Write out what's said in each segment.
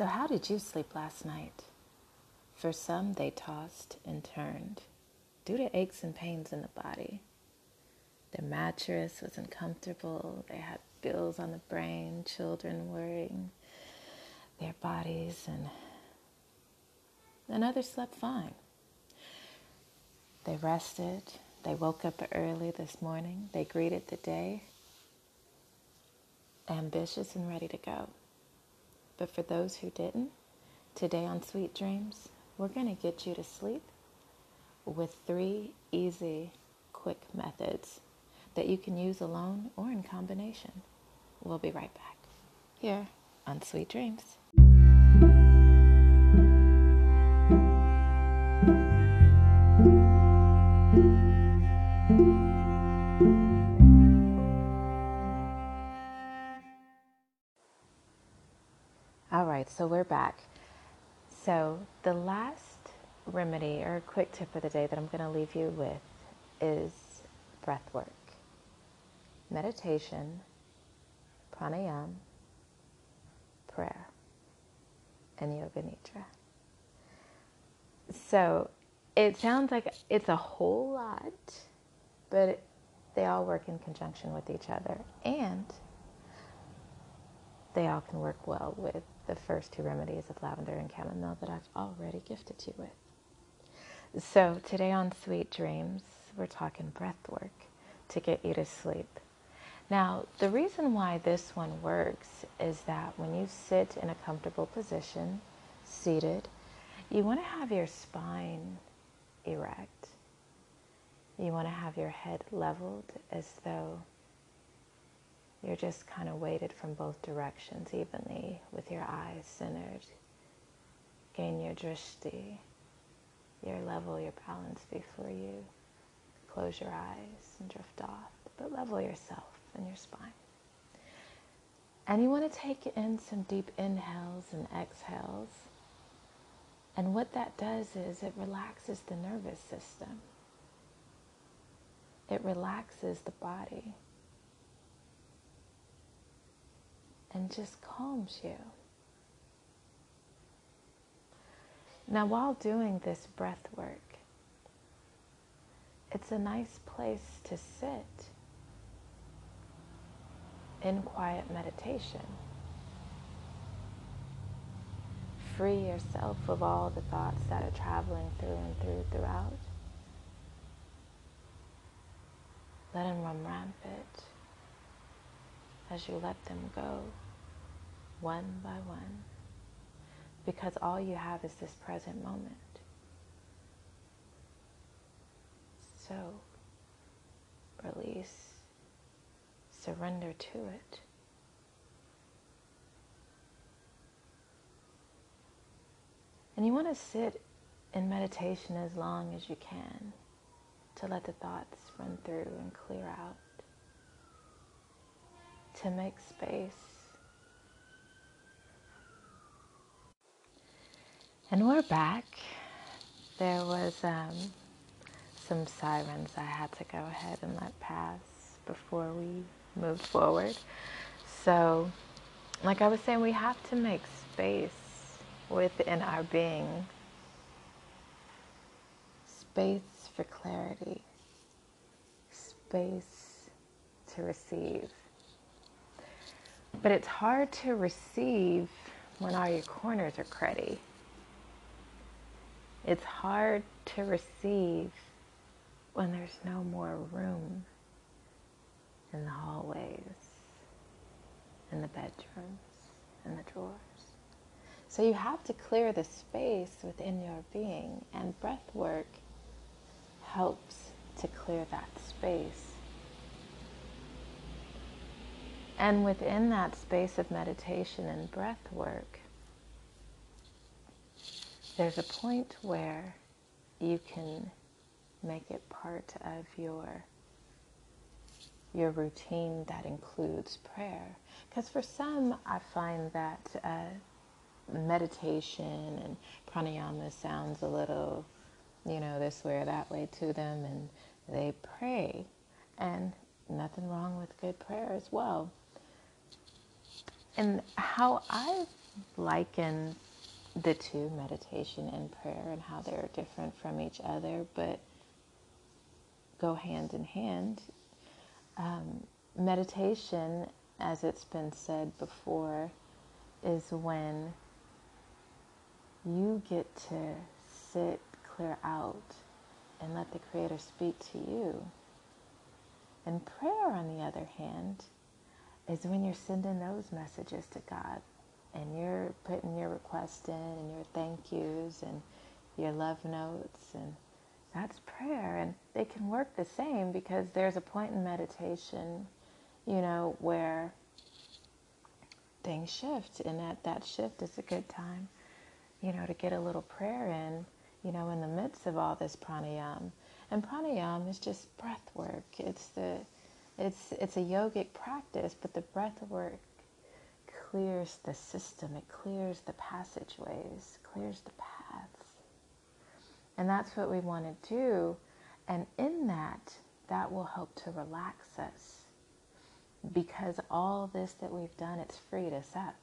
So, how did you sleep last night? For some, they tossed and turned due to aches and pains in the body. Their mattress was uncomfortable. They had bills on the brain, children worrying their bodies, and, and others slept fine. They rested. They woke up early this morning. They greeted the day ambitious and ready to go. But for those who didn't, today on Sweet Dreams, we're going to get you to sleep with three easy, quick methods that you can use alone or in combination. We'll be right back here on Sweet Dreams. So we're back. So, the last remedy or quick tip of the day that I'm going to leave you with is breath work, meditation, pranayama, prayer, and yoga nidra. So, it sounds like it's a whole lot, but they all work in conjunction with each other. And they all can work well with the first two remedies of lavender and chamomile that I've already gifted you with. So, today on Sweet Dreams, we're talking breath work to get you to sleep. Now, the reason why this one works is that when you sit in a comfortable position, seated, you want to have your spine erect. You want to have your head leveled as though you're just kind of weighted from both directions evenly with your eyes centered. Gain your drishti, your level, your balance before you close your eyes and drift off, but level yourself and your spine. And you want to take in some deep inhales and exhales. And what that does is it relaxes the nervous system. It relaxes the body. And just calms you. Now, while doing this breath work, it's a nice place to sit in quiet meditation. Free yourself of all the thoughts that are traveling through and through throughout. Let them run rampant as you let them go one by one because all you have is this present moment. So release, surrender to it. And you want to sit in meditation as long as you can to let the thoughts run through and clear out to make space. And we're back. There was um, some sirens I had to go ahead and let pass before we moved forward. So, like I was saying, we have to make space within our being, space for clarity, space to receive. But it's hard to receive when all your corners are cruddy. It's hard to receive when there's no more room in the hallways, in the bedrooms, in the drawers. So you have to clear the space within your being, and breath work helps to clear that space and within that space of meditation and breath work, there's a point where you can make it part of your your routine that includes prayer. Because for some, I find that uh, meditation and pranayama sounds a little, you know, this way or that way to them, and they pray. And nothing wrong with good prayer as well. And how I've liken the two, meditation and prayer, and how they're different from each other, but go hand in hand. Um, meditation, as it's been said before, is when you get to sit clear out and let the Creator speak to you. And prayer, on the other hand, is when you're sending those messages to God and you're putting your request in and your thank yous and your love notes and that's prayer. And they can work the same because there's a point in meditation you know where things shift and that that shift is a good time you know to get a little prayer in you know in the midst of all this pranayam and pranayam is just breath work. It's the it's it's a yogic practice but the breath work clears the system, it clears the passageways, clears the paths. And that's what we want to do. And in that, that will help to relax us. Because all this that we've done, it's freed us up.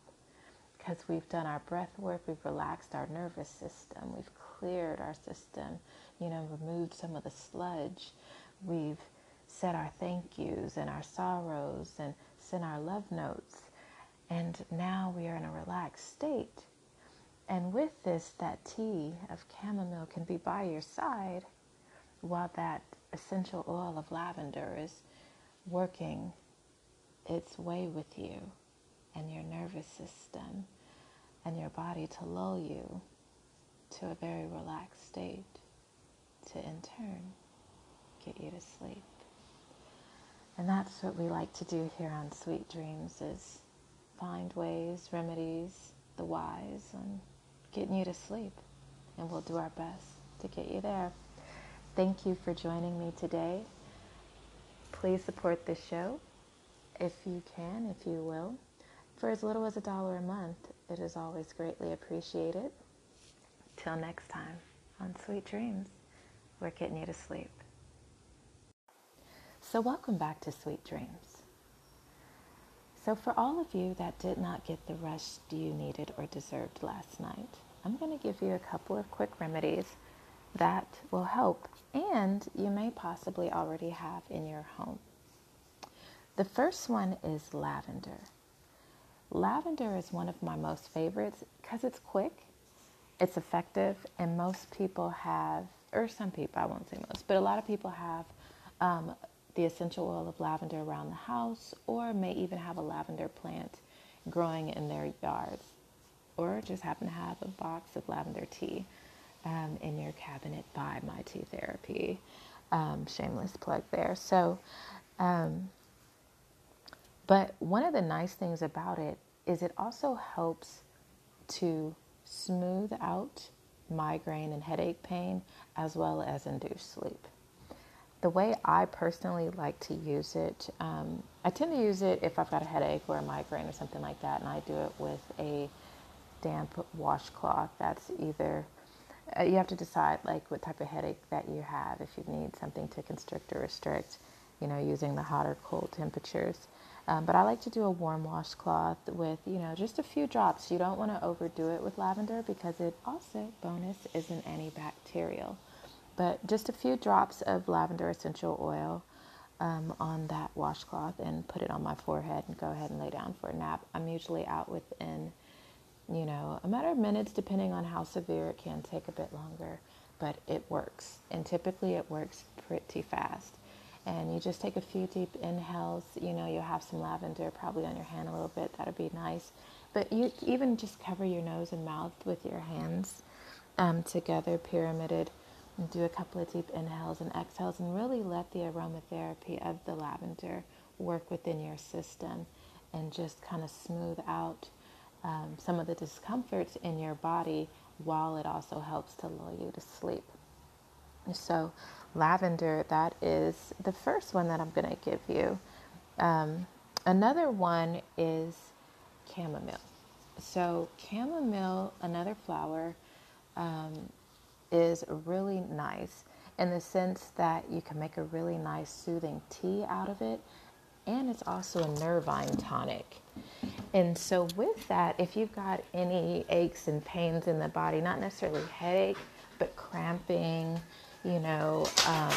Because we've done our breath work, we've relaxed our nervous system, we've cleared our system, you know, removed some of the sludge. We've said our thank yous and our sorrows and sent our love notes and now we are in a relaxed state. And with this, that tea of chamomile can be by your side while that essential oil of lavender is working its way with you and your nervous system and your body to lull you to a very relaxed state to in turn get you to sleep. And that's what we like to do here on Sweet Dreams is find ways, remedies, the wise on getting you to sleep. And we'll do our best to get you there. Thank you for joining me today. Please support this show if you can, if you will. For as little as a dollar a month, it is always greatly appreciated. Till next time on Sweet Dreams, we're getting you to sleep. So, welcome back to Sweet Dreams. So, for all of you that did not get the rest you needed or deserved last night, I'm going to give you a couple of quick remedies that will help and you may possibly already have in your home. The first one is lavender. Lavender is one of my most favorites because it's quick, it's effective, and most people have, or some people, I won't say most, but a lot of people have um, the essential oil of lavender around the house, or may even have a lavender plant growing in their yards, or just happen to have a box of lavender tea um, in your cabinet by My Tea Therapy. Um, shameless plug there. So, um, but one of the nice things about it is it also helps to smooth out migraine and headache pain as well as induce sleep the way I personally like to use it, um, I tend to use it if I've got a headache or a migraine or something like that, and I do it with a damp washcloth. That's either uh, you have to decide like what type of headache that you have. If you need something to constrict or restrict, you know, using the hot or cold temperatures. Um, but I like to do a warm washcloth with, you know, just a few drops. You don't want to overdo it with lavender because it also, bonus, is an antibacterial but just a few drops of lavender essential oil um, on that washcloth and put it on my forehead and go ahead and lay down for a nap. I'm usually out within, you know, a matter of minutes, depending on how severe it can take a bit longer, but it works. And typically it works pretty fast. And you just take a few deep inhales. You know, you'll have some lavender probably on your hand a little bit. That'd be nice. But you even just cover your nose and mouth with your hands um, together, pyramided and do a couple of deep inhales and exhales and really let the aromatherapy of the lavender work within your system and just kind of smooth out um, some of the discomforts in your body while it also helps to lull you to sleep. So, lavender, that is the first one that I'm going to give you. Um, another one is chamomile. So, chamomile, another flower, um, is really nice in the sense that you can make a really nice soothing tea out of it and it's also a nervine tonic And so, with that, if you've got any aches and pains in the body, not necessarily headache, but cramping, you know, um,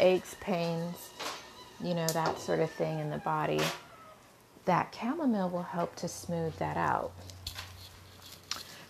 aches, pains, you know, that sort of thing in the body, that chamomile will help to smooth that out.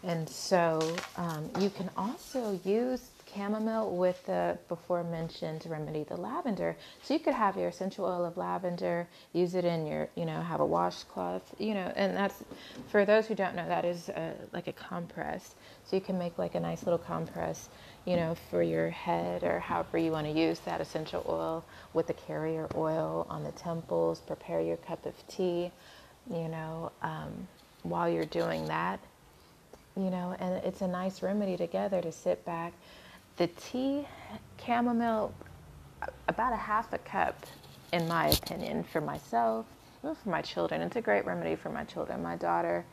And so um, you can also use chamomile with the before mentioned remedy, the lavender. So you could have your essential oil of lavender, use it in your, you know, have a washcloth, you know, and that's for those who don't know, that is a, like a compress. So you can make like a nice little compress, you know, for your head or however you want to use that essential oil with the carrier oil on the temples. Prepare your cup of tea, you know, um, while you're doing that you know, and it's a nice remedy together to sit back. The tea, chamomile, about a half a cup, in my opinion, for myself, for my children. It's a great remedy for my children. My daughter,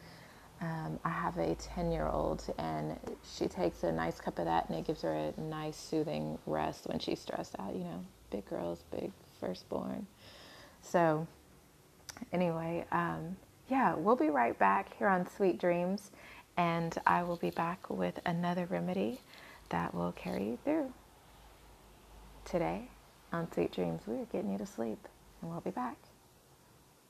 um, I have a 10 year old, and she takes a nice cup of that, and it gives her a nice, soothing rest when she's stressed out. You know, big girls, big firstborn. So, anyway, um, yeah, we'll be right back here on Sweet Dreams and I will be back with another remedy that will carry you through. Today on Sweet Dreams, we are getting you to sleep, and we'll be back.